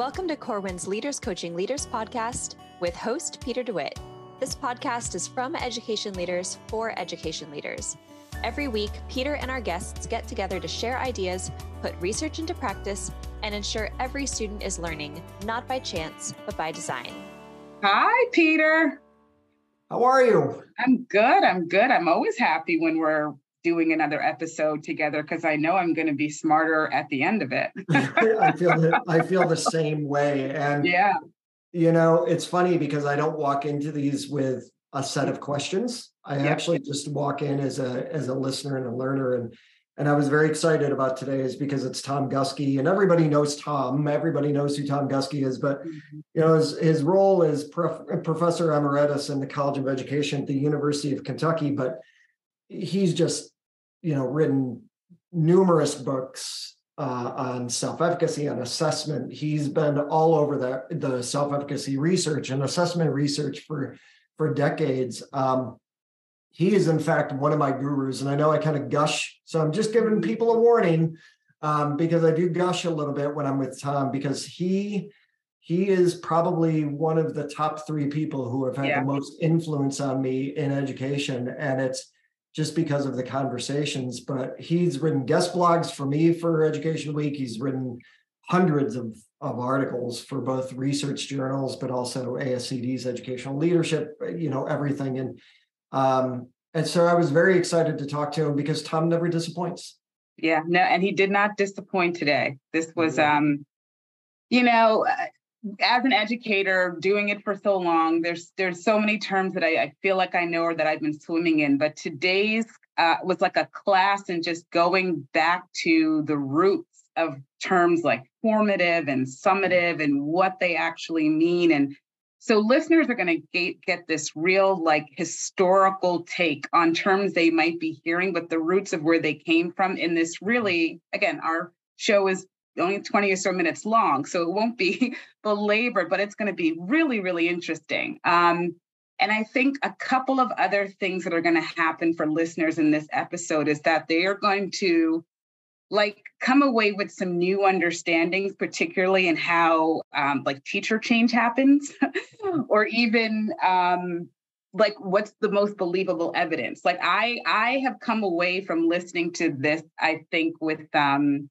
Welcome to Corwin's Leaders Coaching Leaders podcast with host Peter DeWitt. This podcast is from education leaders for education leaders. Every week, Peter and our guests get together to share ideas, put research into practice, and ensure every student is learning, not by chance, but by design. Hi, Peter. How are you? I'm good. I'm good. I'm always happy when we're doing another episode together because I know I'm going to be smarter at the end of it. I feel the, I feel the same way. And yeah, you know, it's funny because I don't walk into these with a set of questions. I yep. actually just walk in as a as a listener and a learner. And and I was very excited about today is because it's Tom Guskey and everybody knows Tom. Everybody knows who Tom Guskey is, but mm-hmm. you know his, his role is prof, professor emeritus in the College of Education at the University of Kentucky. But he's just you know written numerous books uh, on self-efficacy and assessment. He's been all over the, the self-efficacy research and assessment research for for decades. Um, he is in fact one of my gurus and i know i kind of gush so i'm just giving people a warning um, because i do gush a little bit when i'm with tom because he he is probably one of the top three people who have had yeah. the most influence on me in education and it's just because of the conversations. But he's written guest blogs for me for Education Week. He's written hundreds of, of articles for both research journals, but also ASCD's educational leadership, you know, everything. And um, and so I was very excited to talk to him because Tom never disappoints. Yeah, no, and he did not disappoint today. This was um, you know, as an educator doing it for so long there's there's so many terms that I, I feel like i know or that i've been swimming in but today's uh, was like a class and just going back to the roots of terms like formative and summative and what they actually mean. And so listeners are going to get, get this real like historical take on terms they might be hearing but the roots of where they came from in this really again our show is only 20 or so minutes long, so it won't be belabored, but it's going to be really, really interesting. Um, and I think a couple of other things that are going to happen for listeners in this episode is that they are going to like come away with some new understandings, particularly in how um, like teacher change happens, or even um, like what's the most believable evidence. Like I I have come away from listening to this, I think, with um,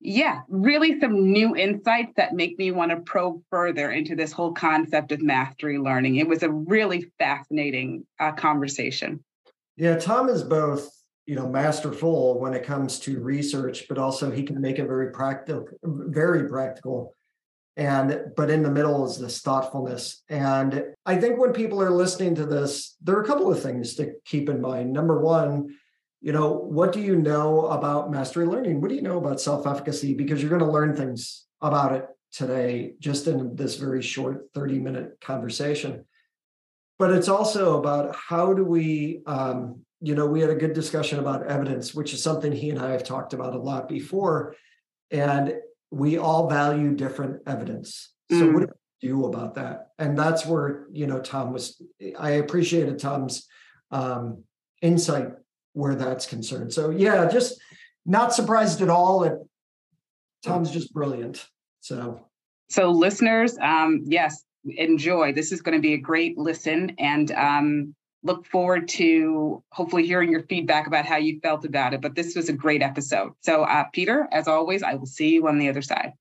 yeah, really some new insights that make me want to probe further into this whole concept of mastery learning. It was a really fascinating uh, conversation. Yeah, Tom is both, you know, masterful when it comes to research, but also he can make it very practical, very practical. And but in the middle is this thoughtfulness. And I think when people are listening to this, there are a couple of things to keep in mind. Number one, you know, what do you know about mastery learning? What do you know about self efficacy? Because you're going to learn things about it today just in this very short 30 minute conversation. But it's also about how do we, um, you know, we had a good discussion about evidence, which is something he and I have talked about a lot before. And we all value different evidence. So, mm. what do we do about that? And that's where, you know, Tom was, I appreciated Tom's um, insight where that's concerned. So yeah, just not surprised at all. And Tom's just brilliant. So so listeners, um, yes, enjoy. This is going to be a great listen and um, look forward to hopefully hearing your feedback about how you felt about it. But this was a great episode. So uh, Peter, as always, I will see you on the other side.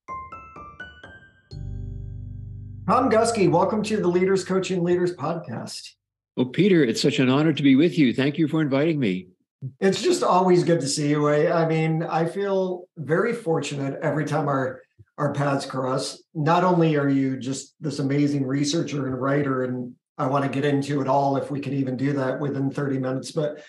Tom Guskey, welcome to the Leaders Coaching Leaders podcast. Well, Peter, it's such an honor to be with you. Thank you for inviting me. It's just always good to see you. I, I mean, I feel very fortunate every time our our paths cross. Not only are you just this amazing researcher and writer, and I want to get into it all if we can even do that within 30 minutes, but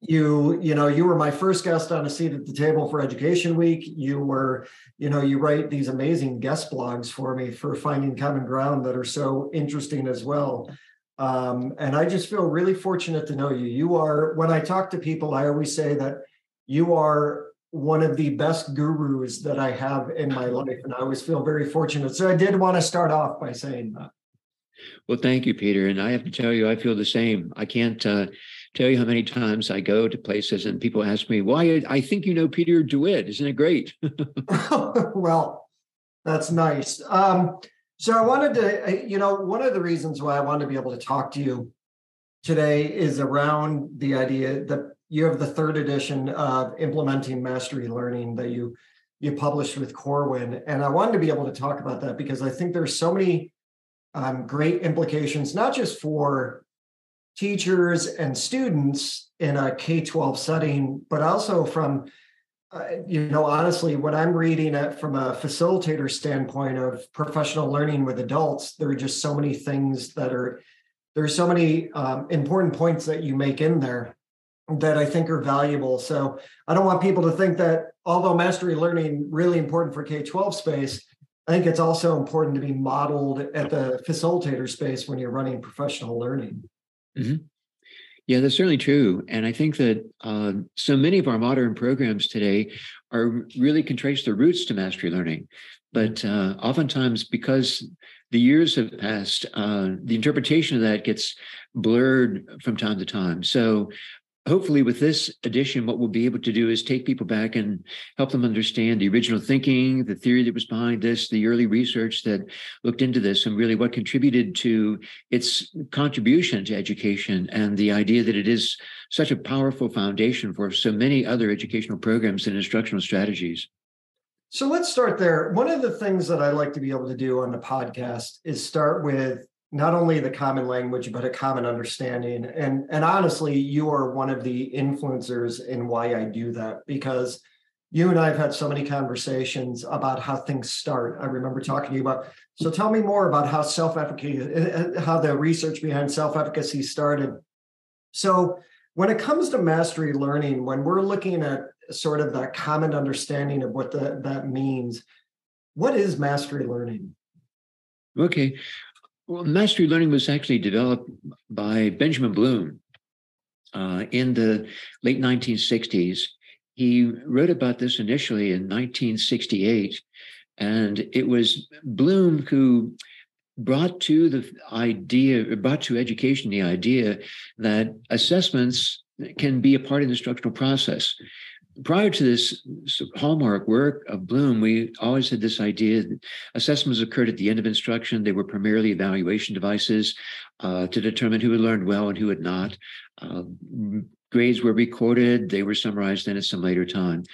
you you know you were my first guest on a seat at the table for education week you were you know you write these amazing guest blogs for me for finding common ground that are so interesting as well um, and I just feel really fortunate to know you. You are, when I talk to people, I always say that you are one of the best gurus that I have in my life. And I always feel very fortunate. So I did want to start off by saying that. Well, thank you, Peter. And I have to tell you, I feel the same. I can't uh, tell you how many times I go to places and people ask me, why I think you know Peter DeWitt. Isn't it great? well, That's nice. Um, so I wanted to, you know, one of the reasons why I wanted to be able to talk to you today is around the idea that you have the third edition of implementing mastery learning that you you published with Corwin, and I wanted to be able to talk about that because I think there's so many um, great implications, not just for teachers and students in a K 12 setting, but also from, uh, you know, honestly, when I'm reading it from a facilitator standpoint of professional learning with adults, there are just so many things that are, there's so many um, important points that you make in there that I think are valuable. So I don't want people to think that although mastery learning really important for K 12 space, I think it's also important to be modeled at the facilitator space when you're running professional learning. Mm-hmm. Yeah, that's certainly true. And I think that uh, so many of our modern programs today are really can trace their roots to mastery learning. But uh, oftentimes, because the years have passed, uh, the interpretation of that gets blurred from time to time. So hopefully with this edition what we'll be able to do is take people back and help them understand the original thinking the theory that was behind this the early research that looked into this and really what contributed to its contribution to education and the idea that it is such a powerful foundation for so many other educational programs and instructional strategies. So let's start there. One of the things that i like to be able to do on the podcast is start with not only the common language but a common understanding. And and honestly you are one of the influencers in why i do that because you and i have had so many conversations about how things start. I remember talking to you about so tell me more about how self-efficacy uh, how the research behind self-efficacy started. So when it comes to mastery learning when we're looking at sort of that common understanding of what the, that means what is mastery learning? Okay well, mastery learning was actually developed by Benjamin Bloom uh, in the late 1960s. He wrote about this initially in 1968, and it was Bloom who brought to the idea, brought to education the idea that assessments can be a part of the instructional process prior to this hallmark work of Bloom, we always had this idea that assessments occurred at the end of instruction. They were primarily evaluation devices uh, to determine who had learned well and who had not. Uh, grades were recorded, they were summarized then at some later time.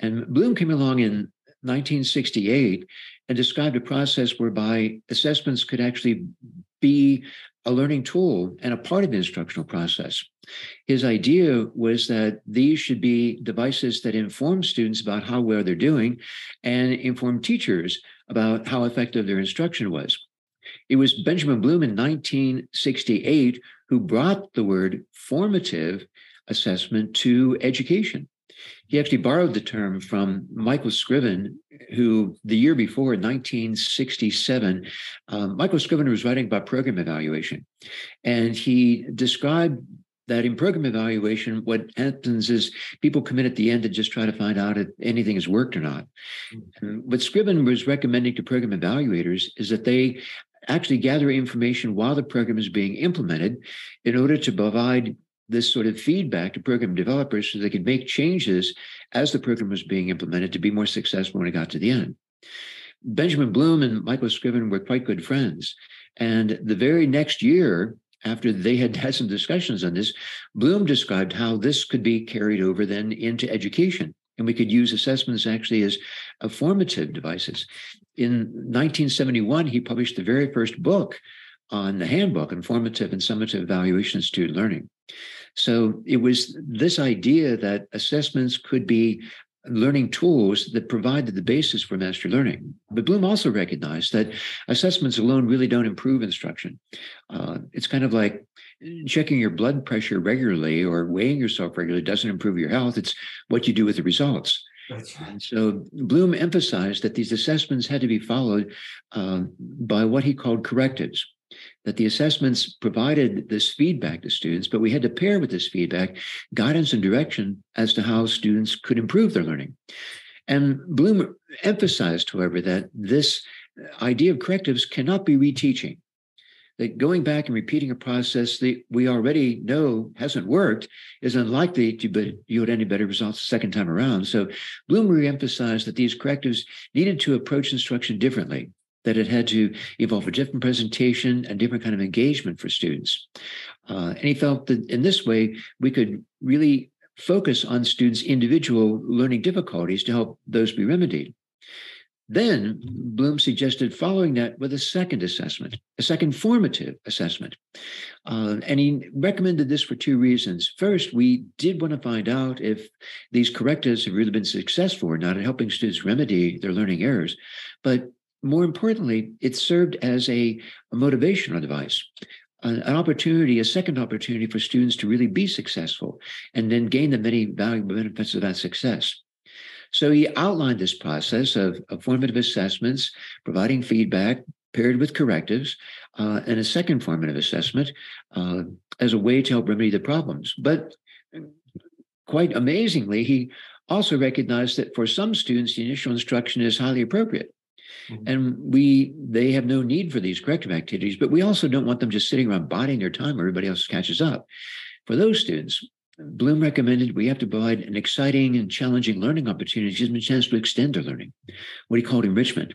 And Bloom came along in 1968 and described a process whereby assessments could actually be a learning tool and a part of the instructional process. His idea was that these should be devices that inform students about how well they're doing and inform teachers about how effective their instruction was. It was Benjamin Bloom in 1968 who brought the word formative assessment to education. He actually borrowed the term from Michael Scriven, who the year before, in 1967, um, Michael Scriven was writing about program evaluation. And he described that in program evaluation, what happens is people come in at the end to just try to find out if anything has worked or not. Mm-hmm. And what Scriven was recommending to program evaluators is that they actually gather information while the program is being implemented in order to provide this sort of feedback to program developers so they could make changes as the program was being implemented to be more successful when it got to the end. Benjamin Bloom and Michael Scriven were quite good friends. And the very next year, after they had had some discussions on this, Bloom described how this could be carried over then into education. And we could use assessments actually as uh, formative devices. In 1971, he published the very first book on the handbook on formative and summative evaluation of student learning. So it was this idea that assessments could be learning tools that provided the basis for mastery learning. But Bloom also recognized that assessments alone really don't improve instruction. Uh, it's kind of like checking your blood pressure regularly or weighing yourself regularly doesn't improve your health. It's what you do with the results. And so Bloom emphasized that these assessments had to be followed uh, by what he called correctives that the assessments provided this feedback to students, but we had to pair with this feedback guidance and direction as to how students could improve their learning. And Bloom emphasized, however, that this idea of correctives cannot be reteaching. that going back and repeating a process that we already know hasn't worked is unlikely to yield any better results the second time around. So Bloom reemphasized that these correctives needed to approach instruction differently, that it had to evolve a different presentation and different kind of engagement for students. Uh, and he felt that in this way, we could really focus on students' individual learning difficulties to help those be remedied. Then Bloom suggested following that with a second assessment, a second formative assessment. Uh, and he recommended this for two reasons. First, we did want to find out if these correctives have really been successful or not in helping students remedy their learning errors. But more importantly, it served as a, a motivational device an, opportunity, a second opportunity for students to really be successful and then gain the many valuable benefits of that success. So he outlined this process of, of formative assessments, providing feedback paired with correctives, uh, and a second formative assessment uh, as a way to help remedy the problems. But quite amazingly, he also recognized that for some students, the initial instruction is highly appropriate. Mm-hmm. And we they have no need for these corrective activities, but we also don't want them just sitting around biding their time everybody else catches up. For those students, Bloom recommended we have to provide an exciting and challenging learning opportunity, give them a chance to extend their learning, what he called enrichment.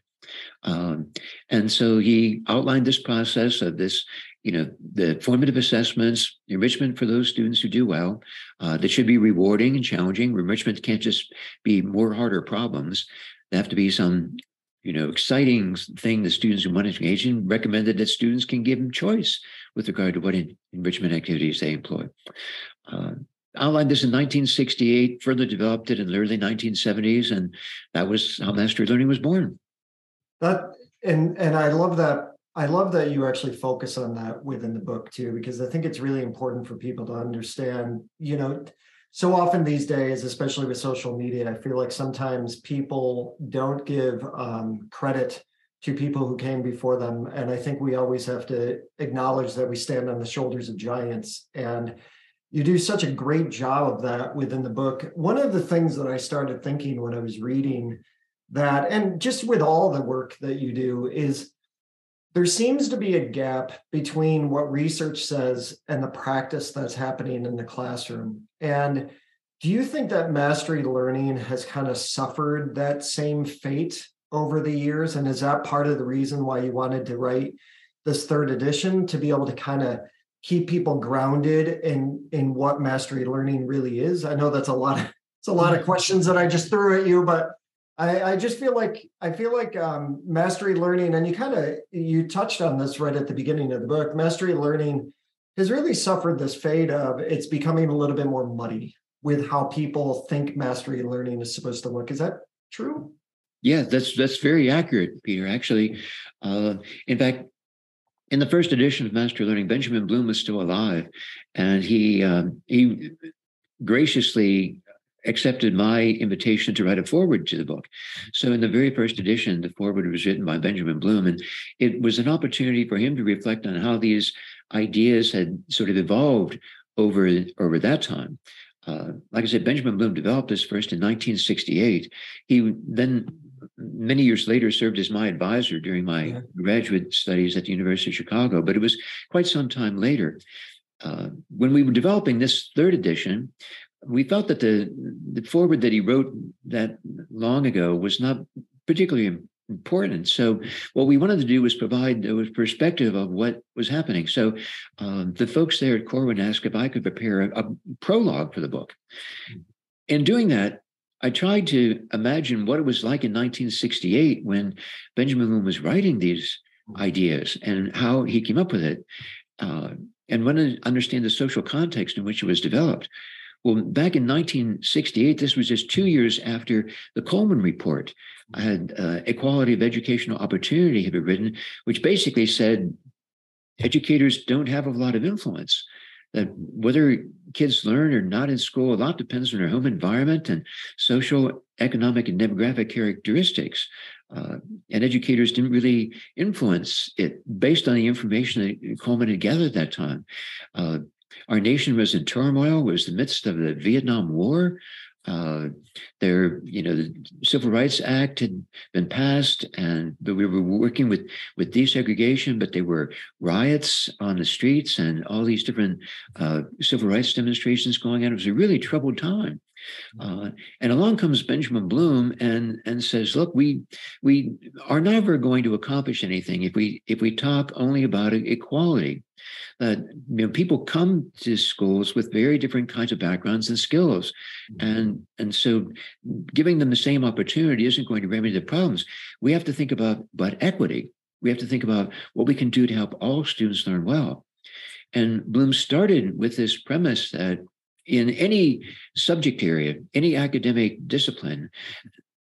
Um, and so he outlined this process of this, you know, the formative assessments, enrichment for those students who do well, uh, that should be rewarding and challenging. Enrichment can't just be more harder problems. There have to be some you know, exciting thing the students who want in recommended that students can give them choice with regard to what enrichment activities they employ. Uh, outlined this in 1968, further developed it in the early 1970s, and that was how mastery learning was born. That and and I love that. I love that you actually focus on that within the book too, because I think it's really important for people to understand. You know, so often these days, especially with social media, I feel like sometimes people don't give um, credit to people who came before them, and I think we always have to acknowledge that we stand on the shoulders of giants and you do such a great job of that within the book. One of the things that I started thinking when I was reading that, and just with all the work that you do, is there seems to be a gap between what research says and the practice that's happening in the classroom. And do you think that mastery learning has kind of suffered that same fate over the years? And is that part of the reason why you wanted to write this third edition to be able to kind of keep people grounded in in what mastery learning really is i know that's a lot of it's a lot of mm-hmm. questions that i just threw at you but i i just feel like i feel like um, mastery learning and you kind of you touched on this right at the beginning of the book mastery learning has really suffered this fade of it's becoming a little bit more muddy with how people think mastery learning is supposed to look. Is that true? Yeah that's that's very accurate peter. Actually uh, in fact in the first edition of Mastery Learning, Benjamin Bloom was still alive, and he um, he graciously accepted my invitation to write a foreword to the book. So in the very first edition, the foreword was written by Benjamin Bloom, and it was an opportunity for him to reflect on how these ideas had sort of evolved over over that time. Uh, like I said, Benjamin Bloom developed this first in 1968. He then many years later served as my advisor during my yeah. graduate studies at the University of Chicago, but it was quite some time later. Uh, when we were developing this third edition, we felt that the, the foreword that he wrote that long ago was not particularly important. So what we wanted to do was provide a perspective of what was happening. So um, the folks there at Corwin asked if I could prepare a, a prologue for the book. In doing that, I tried to imagine what it was like in 1968 when Benjamin Bloom was writing these ideas and how he came up with it, uh, and want to understand the social context in which it was developed. Well, back in 1968, this was just two years after the Coleman Report. Had uh, Equality of Educational Opportunity had been written, which basically said educators don't have a lot of influence that whether kids learn or not in school, a lot depends on their home environment and social, economic, and demographic characteristics. Uh, and educators didn't really influence it based on the information that Coleman had gathered at that time. Uh, our nation was in turmoil, was the midst of the Vietnam War. Uh, there, you know, the Civil Rights Act had been passed, and we were working with with desegregation, but there were riots on the streets and all these different uh, civil rights demonstrations going on. It was a really troubled time. Uh, and along comes Benjamin Bloom and and says, "Look, we we are never going to accomplish anything if we if we talk only about equality. That you know, people come to schools with very different kinds of backgrounds and skills, mm-hmm. and and so giving them the same opportunity isn't going to remedy the problems. We have to think about but equity. We have to think about what we can do to help all students learn well." And Bloom started with this premise that in any subject area, any academic discipline,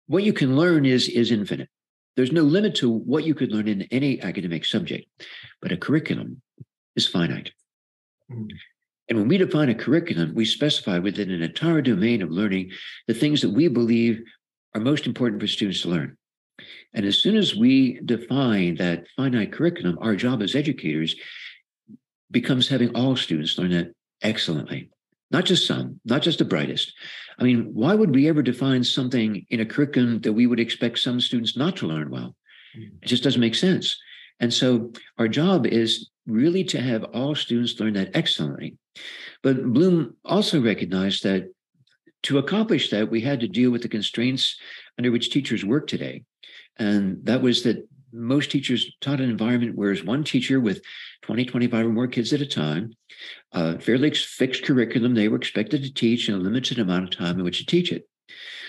what you can learn is, is infinite. There's no limit to what you could learn in any academic subject, but a curriculum is finite. Mm-hmm. And when we define a curriculum, we specify within an entire domain of learning the things that we believe are most important for students to learn. And as soon as we define that finite curriculum, our job as educators becomes having all students learn that excellently not just some, not just the brightest. I mean, why would we ever define something in a curriculum that we would expect some students not to learn well? Mm. It just doesn't make sense. And so our job is really to have all students learn that excellently. But Bloom also recognized that to accomplish that, we had to deal with the constraints under which teachers work today. And that was that most teachers taught an environment where there's one teacher with 20, 25 or more kids at a time, a fairly fixed curriculum they were expected to teach in a limited amount of time in which to teach it.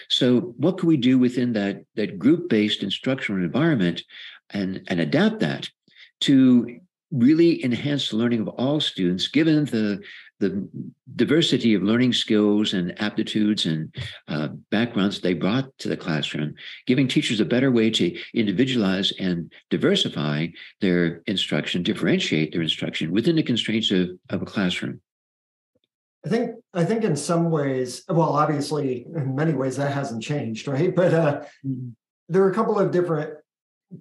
So, what can we do within that, that group based instructional environment and, and adapt that to really enhance the learning of all students, given the the diversity of learning skills and aptitudes and uh, backgrounds they brought to the classroom, giving teachers a better way to individualize and diversify their instruction, differentiate their instruction within the constraints of, of a classroom. I think I think in some ways, well, obviously in many ways that hasn't changed, right? But uh, mm-hmm. there are a couple of different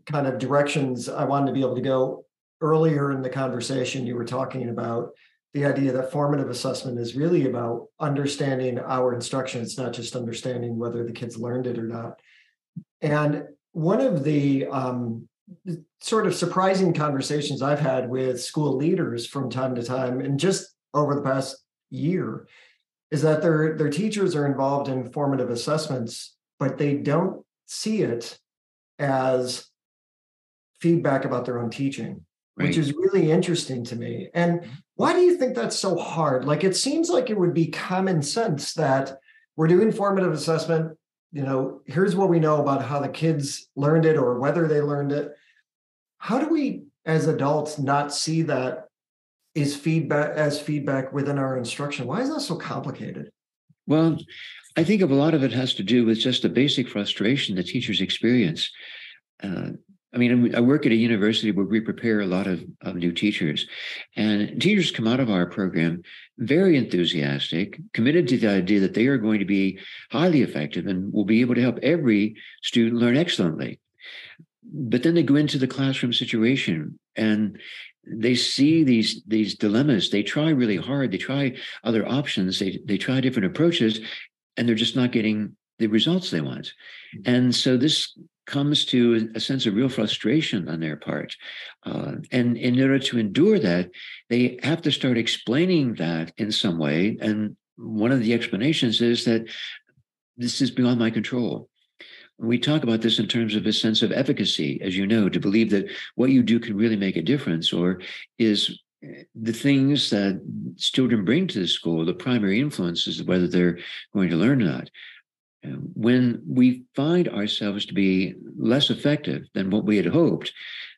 kind of directions I wanted to be able to go. Earlier in the conversation, you were talking about the idea that formative assessment is really about understanding our instruction. It's not just understanding whether the kids learned it or not. And one of the um, sort of surprising conversations I've had with school leaders from time to time, and just over the past year, is that their their teachers are involved in formative assessments, but they don't see it as feedback about their own teaching right. which is really interesting to me. And mm-hmm. why do you think that's so hard? Like it seems like it would be common sense that we're doing formative assessment. You know, here's what we know about how the kids learned it or whether they learned it. How do we, as adults, not see that is feedback as feedback within our instruction? Why is that so complicated? Well, I think a lot of it has to do with just the basic frustration that teachers experience. Uh, I mean, I work at a university where we prepare a lot of, of new teachers, and teachers come out of our program very enthusiastic, committed to the idea that they are going to be highly effective and will be able to help every student learn excellently. But then they go into the classroom situation and they see these these dilemmas. They try really hard. They try other options. They they try different approaches, and they're just not getting the results they want. And so this comes to a sense of real frustration on their part. Uh, and in order to endure that, they have to start explaining that in some way. And one of the explanations is that this is beyond my control. We talk about this in terms of a sense of efficacy, as you know, to believe that what you do can really make a difference or is the things that children bring to the school, the primary influences of whether they're going to learn or not when we find ourselves to be less effective than what we had hoped,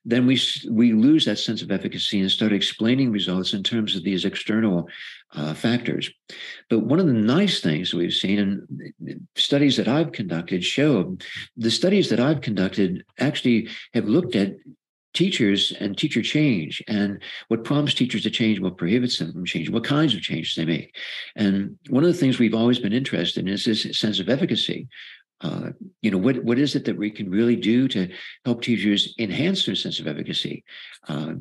then we we lose that sense of efficacy and start explaining results in terms of these external uh, factors. But one of the nice things we've seen, and studies that I've conducted show, the studies that I've conducted actually have looked at teachers and teacher change and what prompts teachers to change, what prohibits them from changing, what kinds of changes they make. And one of the things we've always been interested in is this sense of efficacy. Uh, you know, what what is it that we can really do to help teachers enhance their sense of efficacy? Uh,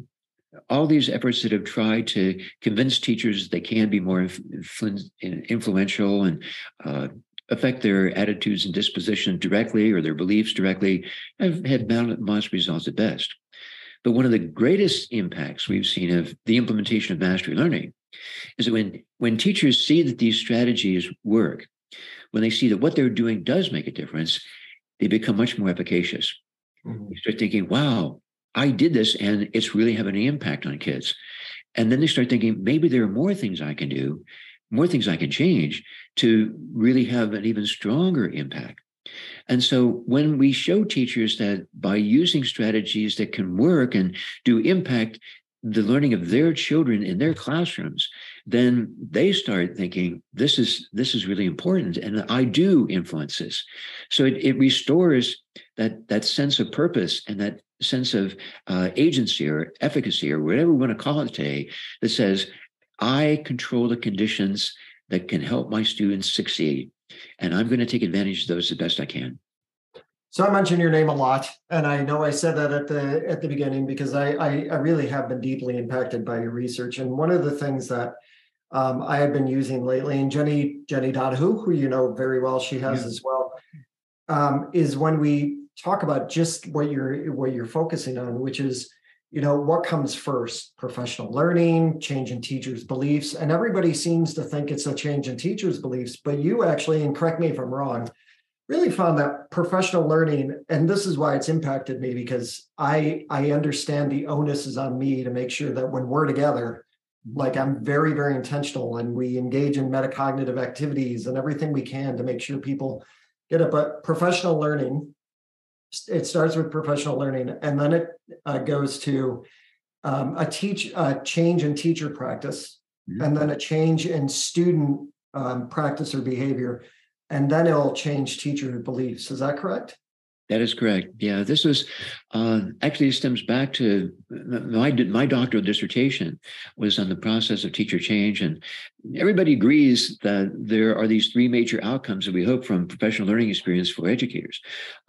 all these efforts that have tried to convince teachers they can be more influ- influential and uh, affect their attitudes and disposition directly or their beliefs directly have had modest results at best. But one of the greatest impacts we've seen of the implementation of mastery learning is that when, when teachers see that these strategies work, when they see that what they're doing does make a difference, they become much more efficacious. Mm-hmm. You start thinking, wow, I did this and it's really having an impact on kids. And then they start thinking, maybe there are more things I can do, more things I can change to really have an even stronger impact. And so when we show teachers that by using strategies that can work and do impact the learning of their children in their classrooms, then they start thinking this is this is really important and I do influence this. So it, it restores that that sense of purpose and that sense of uh, agency or efficacy or whatever we want to call it today that says I control the conditions that can help my students succeed. And I'm going to take advantage of those the best I can. So I mentioned your name a lot, and I know I said that at the at the beginning because I I, I really have been deeply impacted by your research. And one of the things that um, I have been using lately, and Jenni Jenni Donohoo, who you know very well, she has yeah. as well, um, is when we talk about just what you're what you're focusing on, which is you know what comes first professional learning change in teachers beliefs? And everybody seems to think it's a change in teachers beliefs but you actually and correct me if i'm wrong really found that professional learning and this is why it's impacted me because i i understand the onus is on me to make sure that when we're together like i'm very very intentional and we engage in metacognitive activities and everything we can to make sure people get it. But professional learning it starts with professional learning and then it uh, goes to um, a teach a change in teacher practice mm-hmm. and then a change in student um, practice or behavior and then it'll change teacher beliefs is that correct that is correct. Yeah, this is uh, actually stems back to my my doctoral dissertation was on the process of teacher change, and everybody agrees that there are these three major outcomes that we hope from professional learning experience for educators.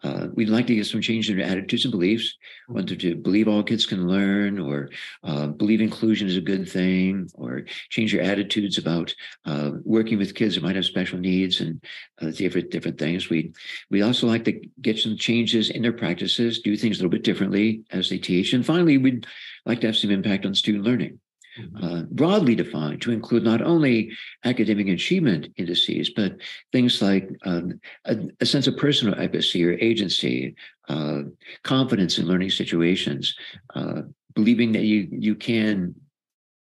Uh, we'd like to get some change in their attitudes and beliefs, whether to believe all kids can learn, or uh, believe inclusion is a good thing, or change your attitudes about uh, working with kids that might have special needs and uh, different different things. We we also like to get some changes in their practices, do things a little bit differently as they teach, and finally, we'd like to have some impact on student learning. Uh, broadly defined to include not only academic achievement indices, but things like um, a, a, sense of personal efficacy or agency, uh, confidence in learning situations, uh, believing that you you can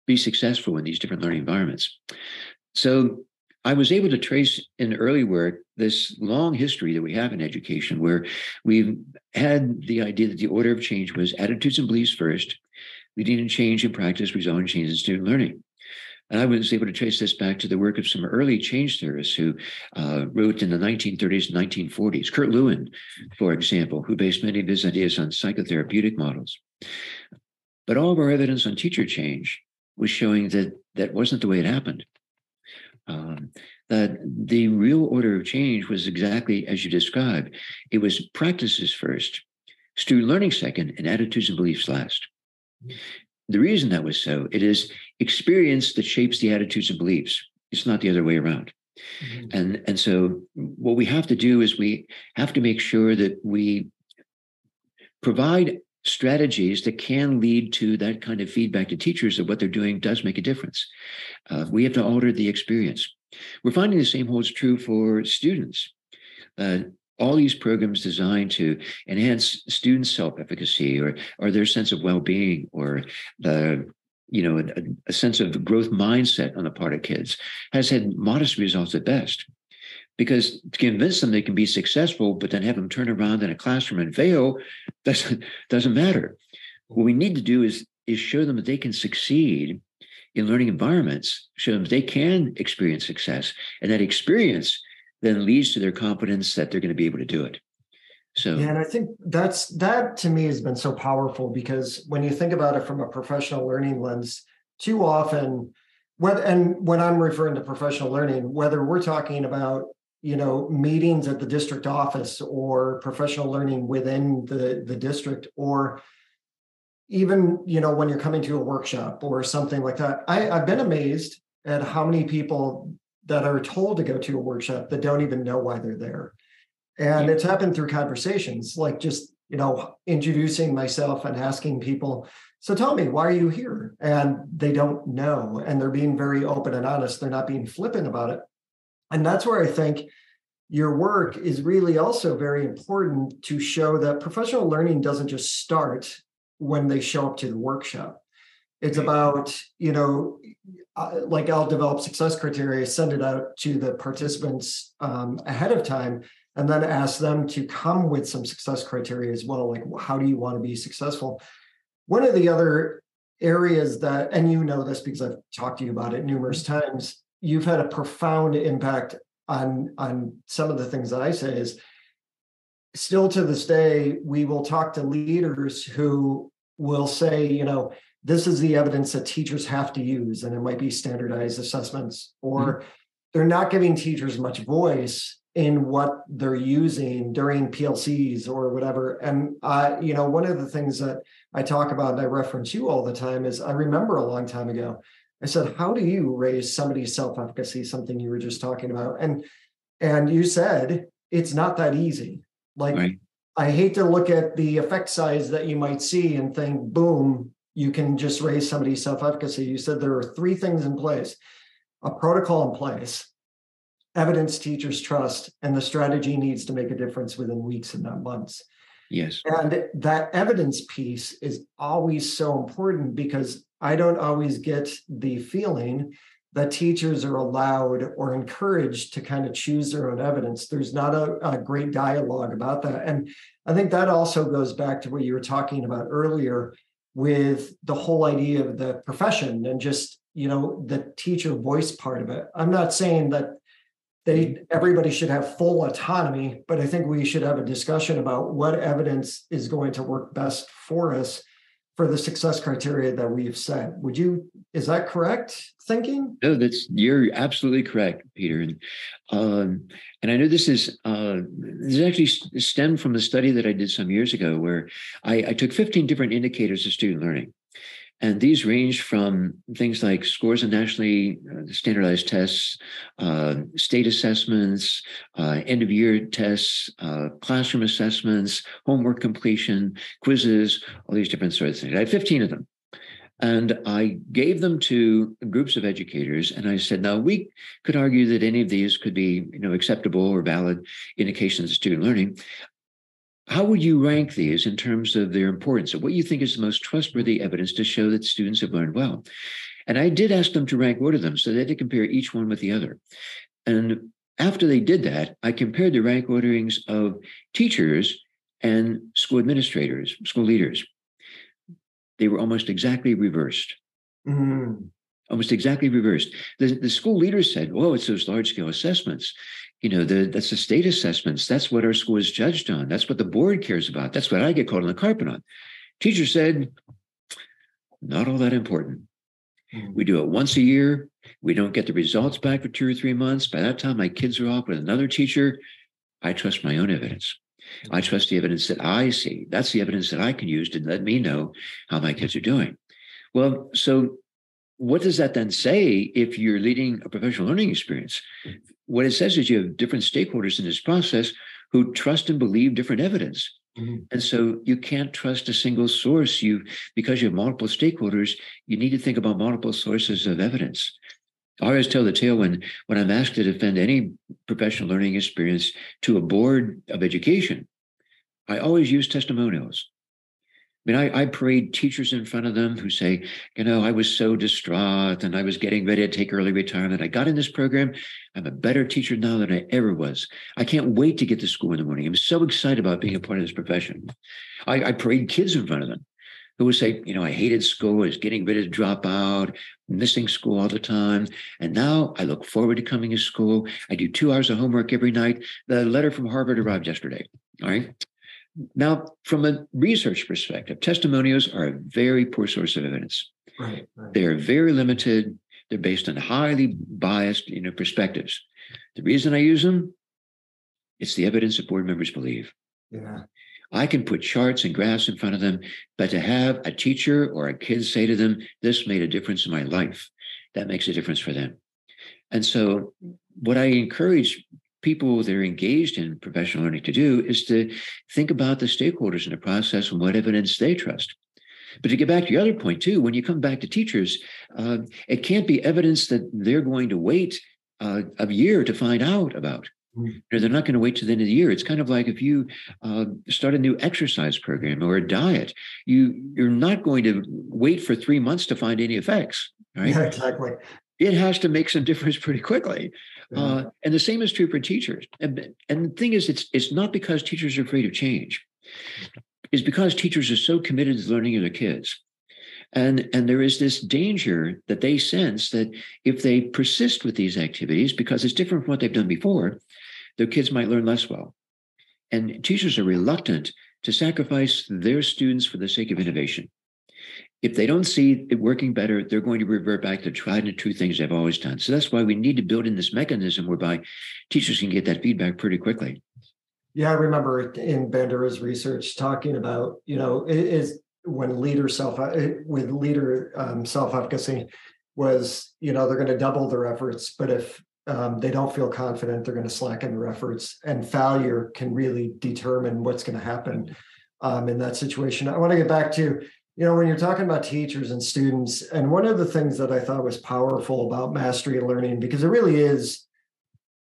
be successful in these different learning environments. So I was able to trace in early work this long history that we have in education where we've had the idea that the order of change was attitudes and beliefs first, leading to change in practice, resulting in change in student learning. And I was able to trace this back to the work of some early change theorists who uh, wrote in the 1930s and 1940s. Kurt Lewin, for example, who based many of his ideas on psychotherapeutic models. But all of our evidence on teacher change was showing that that wasn't the way it happened. Um, that the real order of change was exactly as you described. It was practices first, student learning second, and attitudes and beliefs last. The reason that was so, it is experience that shapes the attitudes and beliefs. It's not the other way around. Mm-hmm. And, and so what we have to do is we have to make sure that we provide strategies that can lead to that kind of feedback to teachers that what they're doing does make a difference. Uh, we have to alter the experience. We're finding the same holds true for students. Uh, all these programs designed to enhance students' self-efficacy or or their sense of well-being or the you know a, a, sense of growth mindset on the part of kids has had modest results at best. Because to convince them they can be successful but then have them turn around in a classroom and fail doesn't doesn't matter. What we need to do is is show them that they can succeed in learning environments show them they can experience success and that experience then leads to their confidence that they're going to be able to do it. So yeah, and I think that's that to me has been so powerful because when you think about it from a professional learning lens, too often, whether and when I'm referring to professional learning, whether we're talking about you know meetings at the district office or professional learning within the the district or even you know when you're coming to a workshop or something like that I, i've been amazed at how many people that are told to go to a workshop that don't even know why they're there. And it's happened through conversations, like just, you know, introducing myself and asking people, so tell me, why are you here? And they don't know. And they're being very open and honest. They're not being flippant about it. And that's where I think your work is really also very important to show that professional learning doesn't just start when they show up to the workshop. It's about, you know, uh, like I'll develop success criteria, send it out to the participants um, ahead of time, and then ask them to come with some success criteria as well. Like, how do you want to be successful? One of the other areas that, and you know this because I've talked to you about it numerous times, you've had a profound impact on on some of the things that I say is still to this day, we will talk to leaders who will say, you know, this is the evidence that teachers have to use, and it might be standardized assessments, or mm-hmm. they're not giving teachers much voice in what they're using during PLCs or whatever. And uh, you know, one of the things that I talk about and I reference you all the time is I remember a long time ago, I said, How do you raise somebody's self-efficacy? Something you were just talking about. And and you said it's not that easy. Like right. I hate to look at the effect size that you might see and think, boom, you can just raise somebody's self efficacy. You said there are three things in place a protocol in place, evidence teachers trust, and the strategy needs to make a difference within weeks and not months. Yes. And that evidence piece is always so important because I don't always get the feeling that teachers are allowed or encouraged to kind of choose their own evidence. There's not a, a, great dialogue about that. And I think that also goes back to what you were talking about earlier with the whole idea of the profession and just, you know, the teacher voice part of it. I'm not saying that they everybody should have full autonomy, but I think we should have a discussion about what evidence is going to work best for us for the success criteria that we've set. Would you, is that correct thinking? No, that's, you're absolutely correct, Peter. And, um, and I know this is, uh, this actually stemmed from a study that I did some years ago where I, I took 15 different indicators of student learning. And these range from things like scores on nationally uh, standardized tests, uh, state assessments, uh, end of year tests, uh, classroom assessments, homework completion, quizzes, all these different sorts of things. I had 15 of them. And I gave them to groups of educators, and I said, "Now we could argue that any of these could be, you know, acceptable or valid indications of student learning. How would you rank these in terms of their importance? What you think is the most trustworthy evidence to show that students have learned well? And I did ask them to rank order them so they had to compare each one with the other. And after they did that, I compared the rank orderings of teachers and school administrators, school leaders. They were almost exactly reversed. Mm. Almost exactly reversed. The, the school leaders said, "Oh, it's those large scale assessments you know, the, that's the state assessments. That's what our school is judged on. That's what the board cares about. That's what I get called on the carpet on. Teacher said, not all that important. Mm-hmm. We do it once a year. We don't get the results back for two or three months. By that time, my kids are off with another teacher. I trust my own evidence. I hmm. trust the evidence that I see. That's the evidence that I can use to let me know how my kids are doing. Well, so what does that then say if you're leading a professional learning experience? What it says is you have different stakeholders in this process who trust and believe different evidence. Mm-hmm. And so you can't trust a single source. You because you have multiple stakeholders, you need to think about multiple sources of evidence. I always tell the tale when when I'm asked to defend any professional learning experience to a board of education, I always use testimonials. I mean, I, I parade teachers in front of them who say, you know, I was so distraught and I was getting ready to take early retirement. I got in this program. I'm a better teacher now than I ever was. I can't wait to get to school in the morning. I'm so excited about being a part of this profession. I, I parade kids in front of them who would say, you know, I hated school, I was getting ready to drop out, missing school all the time. And now I look forward to coming to school. I do two hours of homework every night. The letter from Harvard arrived yesterday. All right. Now, from a research perspective, testimonials are a very poor source of evidence. Right, right. They are very limited. They're based on highly biased, you know, perspectives. The reason I use them, it's the evidence that board members believe. Yeah. I can put charts and graphs in front of them, but to have a teacher or a kid say to them, "This made a difference in my life," that makes a difference for them. And so, what I encourage people that are engaged in professional learning to do is to think about the stakeholders in the process and what evidence they trust. But to get back to your other point, too, when you come back to teachers, uh, it can't be evidence that they're going to wait uh, a year to find out about. Mm. They're not going to wait to the end of the year. It's kind of like if you uh, start a new exercise program or a diet, you you're not going to wait for three months to find any effects. Right? Yeah, exactly. It has to make some difference pretty quickly. Yeah. Uh, and the same is true for teachers. And, and the thing is, it's it's not because teachers are afraid of change. It's because teachers are so committed to learning of their kids. And, and there is this danger that they sense that if they persist with these activities, because it's different from what they've done before, their kids might learn less well. And teachers are reluctant to sacrifice their students for the sake of innovation. If they don't see it working better, they're going to revert back to tried and true things they've always done. So that's why we need to build in this mechanism whereby teachers can get that feedback pretty quickly. Yeah, I remember in Bandura's research talking about, you know, is when leader self with leader um, self efficacy was, you know, they're going to double their efforts, but if um, they don't feel confident, they're going to slacken their efforts, and failure can really determine what's going to happen um, in that situation. I want to get back to, you know, when you're talking about teachers and students, and one of the things that I thought was powerful about mastery learning, because it really is,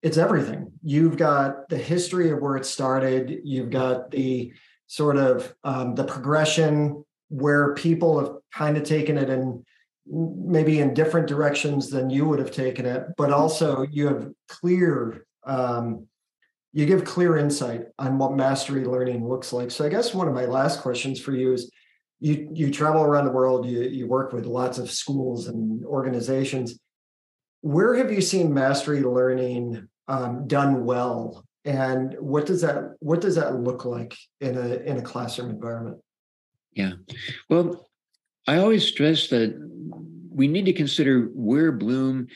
it's everything. You've got the history of where it started. You've got the sort of um, the progression where people have kind of taken it in maybe in different directions than you would have taken it, but also you have clear, um, you give clear insight on what mastery learning looks like. So I guess one of my last questions for you is you you travel around the world, you you work with lots of schools and organizations. Where have you seen mastery learning um, done well, and what does that what does that look like in a in a classroom environment? Yeah, well, I always stress that we need to consider where Bloom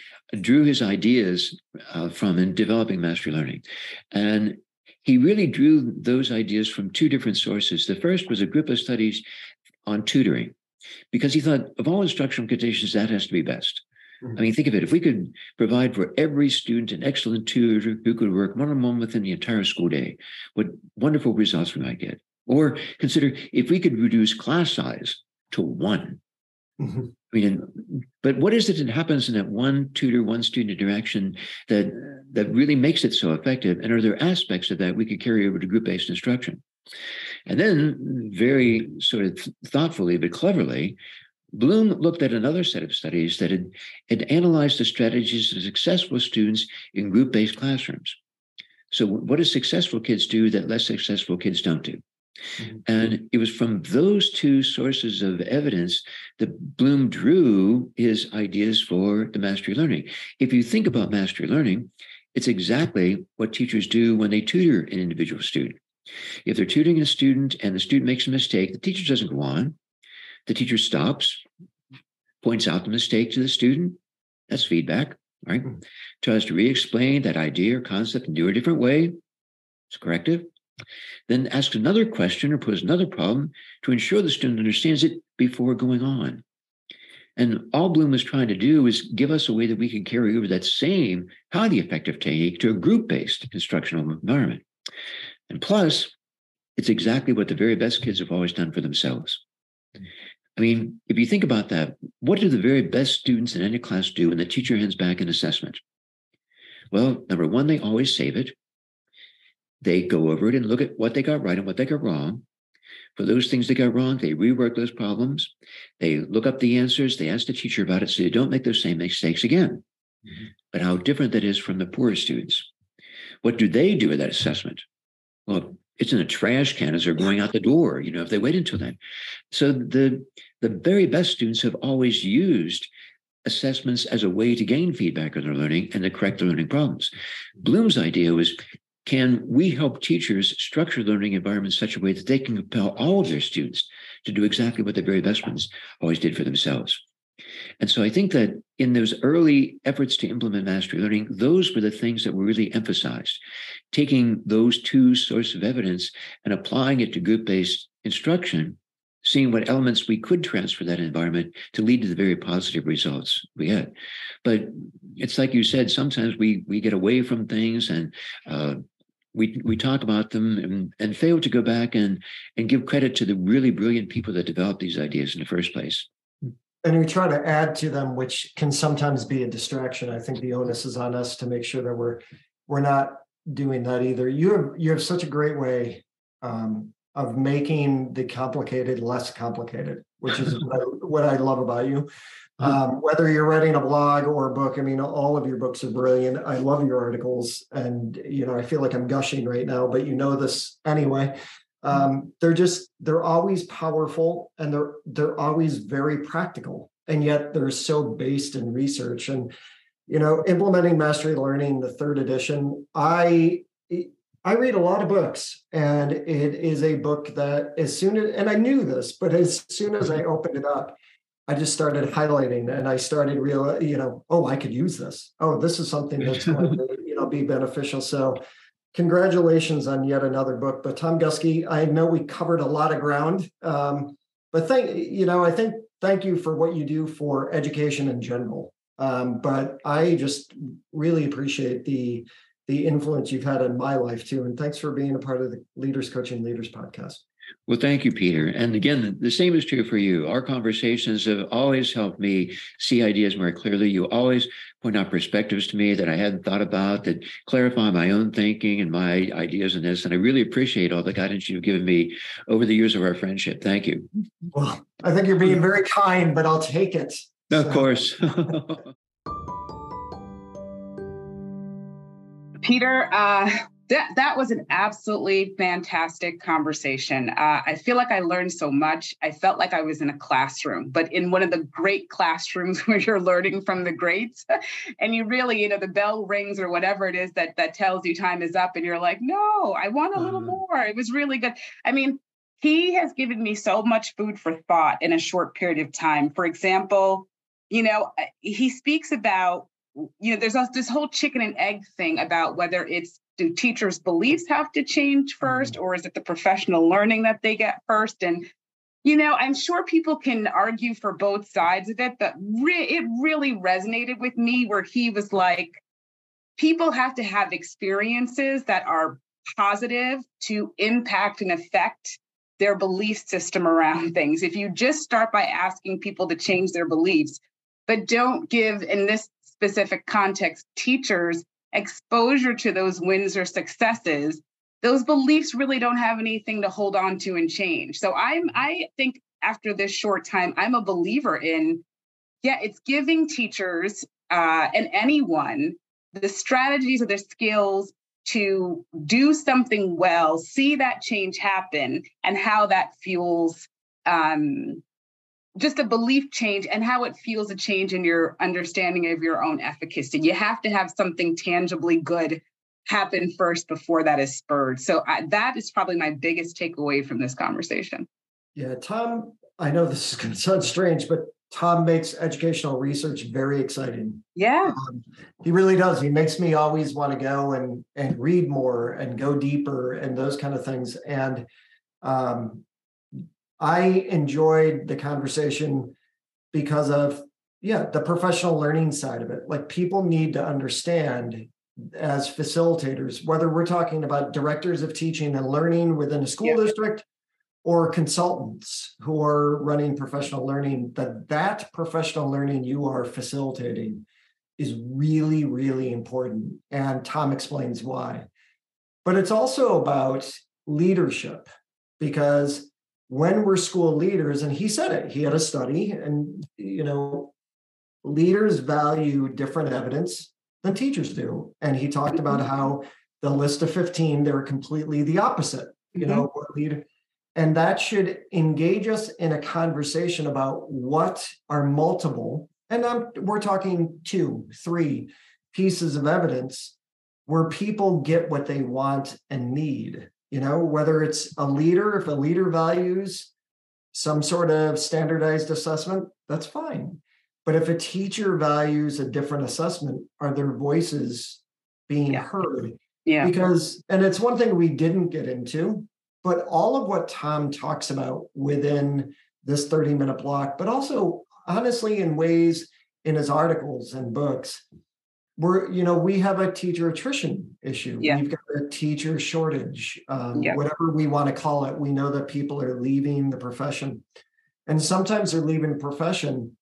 drew his ideas uh, from in developing mastery learning. And he really drew those ideas from two different sources. The first was a group of studies on tutoring, because he thought of all instructional conditions, that has to be best. Mm-hmm. I mean, think of it. If we could provide for every student an excellent tutor who could work one on one within the entire school day, what wonderful results we might get. Or consider if we could reduce class size to one. Mm-hmm. I mean, but what is it that happens in that one tutor, one student interaction that that really makes it so effective? And are there aspects of that we could carry over to group-based instruction? And then, very sort of thoughtfully but cleverly, Bloom looked at another set of studies that had, had analyzed the strategies of successful students in group-based classrooms. So, what do successful kids do that less successful kids don't do? Mm-hmm. And it was from those two sources of evidence that Bloom drew his ideas for the mastery learning. If you think about mastery learning, it's exactly what teachers do when they tutor an individual student. If they're tutoring a student and the student makes a mistake, the teacher doesn't go on. The teacher stops, points out the mistake to the student. That's feedback, right? Mm-hmm. Tries to re explain that idea or concept and do it a different way. It's corrective then ask another question or pose another problem to ensure the student understands it before going on. And all Bloom was trying to do is give us a way that we can carry over that same highly effective technique to a group based instructional environment. And plus, it's exactly what the very best kids have always done for themselves. I mean, if you think about that, what do the very best students in any class do when the teacher hands back an assessment? Well, number one, they always save it. They go over it and look at what they got right and what they got wrong. For those things they got wrong, they rework those problems. They look up the answers. They ask the teacher about it so they don't make those same mistakes again. Mm-hmm. But how different that is from the poorer students. What do they do with that assessment? Well, it's in a trash can as they're going out the door, you know, if they wait until then. So the the very best students have always used assessments as a way to gain feedback on their learning and to correct their learning problems. Bloom's idea was can we help teachers structure learning environments such a way that they can compel all of their students to do exactly what the very best ones always did for themselves? And so I think that in those early efforts to implement mastery learning, those were the things that were really emphasized. Taking those two sources of evidence and applying it to group based instruction seeing what elements we could transfer that environment to lead to the very positive results we had. But it's like you said, sometimes we we get away from things and uh, we we talk about them and, and fail to go back and and give credit to the really brilliant people that developed these ideas in the first place. And we try to add to them, which can sometimes be a distraction. I think the onus is on us to make sure that we're we're not doing that either. You have you have such a great way um, of making the complicated less complicated, which is what, I, what I love about you. Mm-hmm. Um, whether you're writing a blog or a book, I mean, all of your books are brilliant. I love your articles, and you know, I feel like I'm gushing right now, but you know this anyway. Um, they're just they're always powerful, and they're they're always very practical, and yet they're so based in research. And you know, implementing mastery learning, the third edition, I I read a lot of books, and it is a book that as soon as, and I knew this, but as soon as I opened it up, I just started highlighting and I started real, you know, oh, I could use this. Oh, this is something that's going to, you know, be beneficial. So congratulations on yet another book. But Tom Guskey, I know we covered a lot of ground. Um, but thank, you know, I think thank you for what you do for education in general. Um, but I just really appreciate the the influence you've had in my life too. And thanks for being a part of the Leaders Coaching Leaders podcast. Well, thank you, Peter. And again, the same is true for you. Our conversations have always helped me see ideas more clearly. You always point out perspectives to me that I hadn't thought about, that clarify my own thinking and my ideas in this. And I really appreciate all the guidance you've given me over the years of our friendship. Thank you. Well, I think you're being very kind, but I'll take it. Of so. course. Peter, uh, that that was an absolutely fantastic conversation. Uh, I feel like I learned so much. I felt like I was in a classroom, but in one of the great classrooms where you're learning from the greats, and you really, you know, the bell rings or whatever it is that that tells you time is up, and you're like, no, I want a little mm-hmm. more. It was really good. I mean, he has given me so much food for thought in a short period of time. For example, you know, he speaks about you know, there's this whole chicken and egg thing about whether it's do teachers' beliefs have to change first, mm-hmm. or is it the professional learning that they get first? And you know, I'm sure people can argue for both sides of it, but re- it really resonated with me where he was like, people have to have experiences that are positive to impact and affect their belief system around things. If you just start by asking people to change their beliefs, but don't give, in this specific context, teachers exposure to those wins or successes, those beliefs really don't have anything to hold on to and change. So I'm I think after this short time, I'm a believer in, yeah, it's giving teachers uh, and anyone the strategies or the skills to do something well, see that change happen, and how that fuels um, just a belief change and how it feels a change in your understanding of your own efficacy. You have to have something tangibly good happen first before that is spurred. So I, that is probably my biggest takeaway from this conversation. Yeah, Tom, I know this is going to sound strange, but Tom makes educational research very exciting. Yeah. Um, he really does. He makes me always want to go and and read more and go deeper and those kind of things. And um, I enjoyed the conversation because of yeah the professional learning side of it like people need to understand as facilitators whether we're talking about directors of teaching and learning within a school yeah. district or consultants who are running professional learning that that professional learning you are facilitating is really really important and tom explains why but it's also about leadership because when we're school leaders, and he said it, he had a study, and you know, leaders value different evidence than teachers do. And he talked about mm-hmm. how the list of 15, they're completely the opposite, you mm-hmm. know, leader. And that should engage us in a conversation about what are multiple, and I'm, we're talking two, three pieces of evidence where people get what they want and need you know whether it's a leader if a leader values some sort of standardized assessment that's fine. But if a teacher values a different assessment are their voices being yeah. heard? Yeah. Because and it's one thing we didn't get into but all of what Tom talks about within this 30 minute block, but also honestly in ways in his articles and books, we're, you know, we have a teacher attrition issue. Yeah. We've got a teacher shortage, um, Yeah. whatever we want to call it. We know that people are leaving the profession. And sometimes they're leaving the profession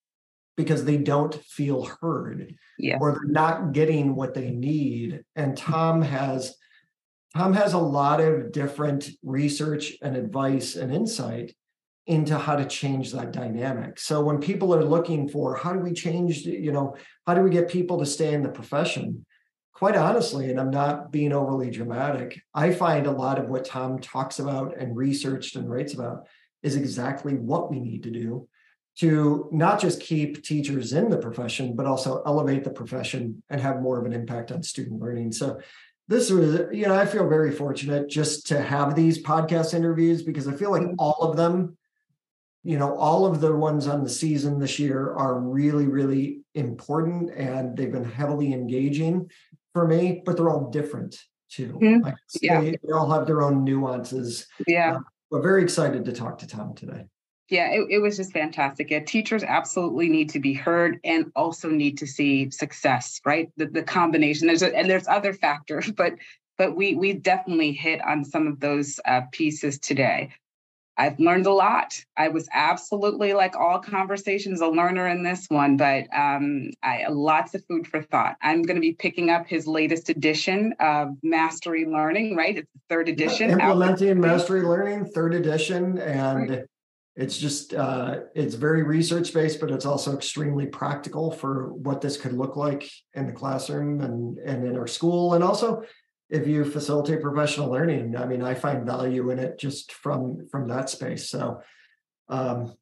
because they don't feel heard Yeah. or they're not getting what they need. And Tom has Tom has a lot of different research and advice and insight into how to change that dynamic. So when people are looking for how do we change, you know, how do we get people to stay in the profession? Quite honestly, and I'm not being overly dramatic, I find a lot of what Tom talks about and researched and writes about is exactly what we need to do to not just keep teachers in the profession, but also elevate the profession and have more of an impact on student learning. So this was, you know, I feel very fortunate just to have these podcast interviews because I feel like mm-hmm. all of them, you know, all of the ones on the season this year are really, really important and they've been heavily engaging for me, but they're all different too. Mhm. Like, Yeah. they, they all have their own nuances. Yeah. But very excited to talk to Tom today. Yeah, it, it was just fantastic. Yeah, teachers absolutely need to be heard and also need to see success, right? The, the combination. There's a, and there's other factors, but but we we definitely hit on some of those uh, pieces today. I've learned a lot. I was absolutely like all conversations a learner in this one, but um, I lots of food for thought. I'm going to be picking up his latest edition of Mastery Learning. Right, it's the third edition. out Implementing Mastery Learning, third edition, and it's just uh, it's very research based, but it's also extremely practical for what this could look like in the classroom and and in our school, and also if you facilitate professional learning. I mean, I find value in it just from from that space. So. Um,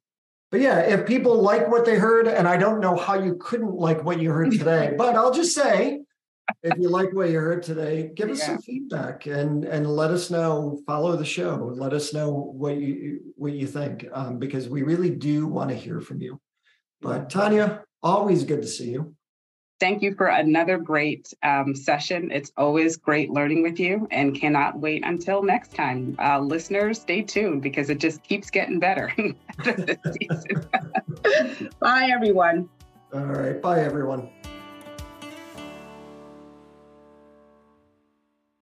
but yeah, if people like what they heard, and I don't know how you couldn't like what you heard today, but I'll just say if you like what you heard today, give us Yeah. some feedback and and let us know. Follow the show. Let us know what you what you think um, because we really do want to hear from you. But Tanya, always good to see you. Thank you for another great um, session. It's always great learning with you and cannot wait until next time. Uh, listeners, stay tuned because it just keeps getting better after this season. Bye, everyone. All right, bye everyone.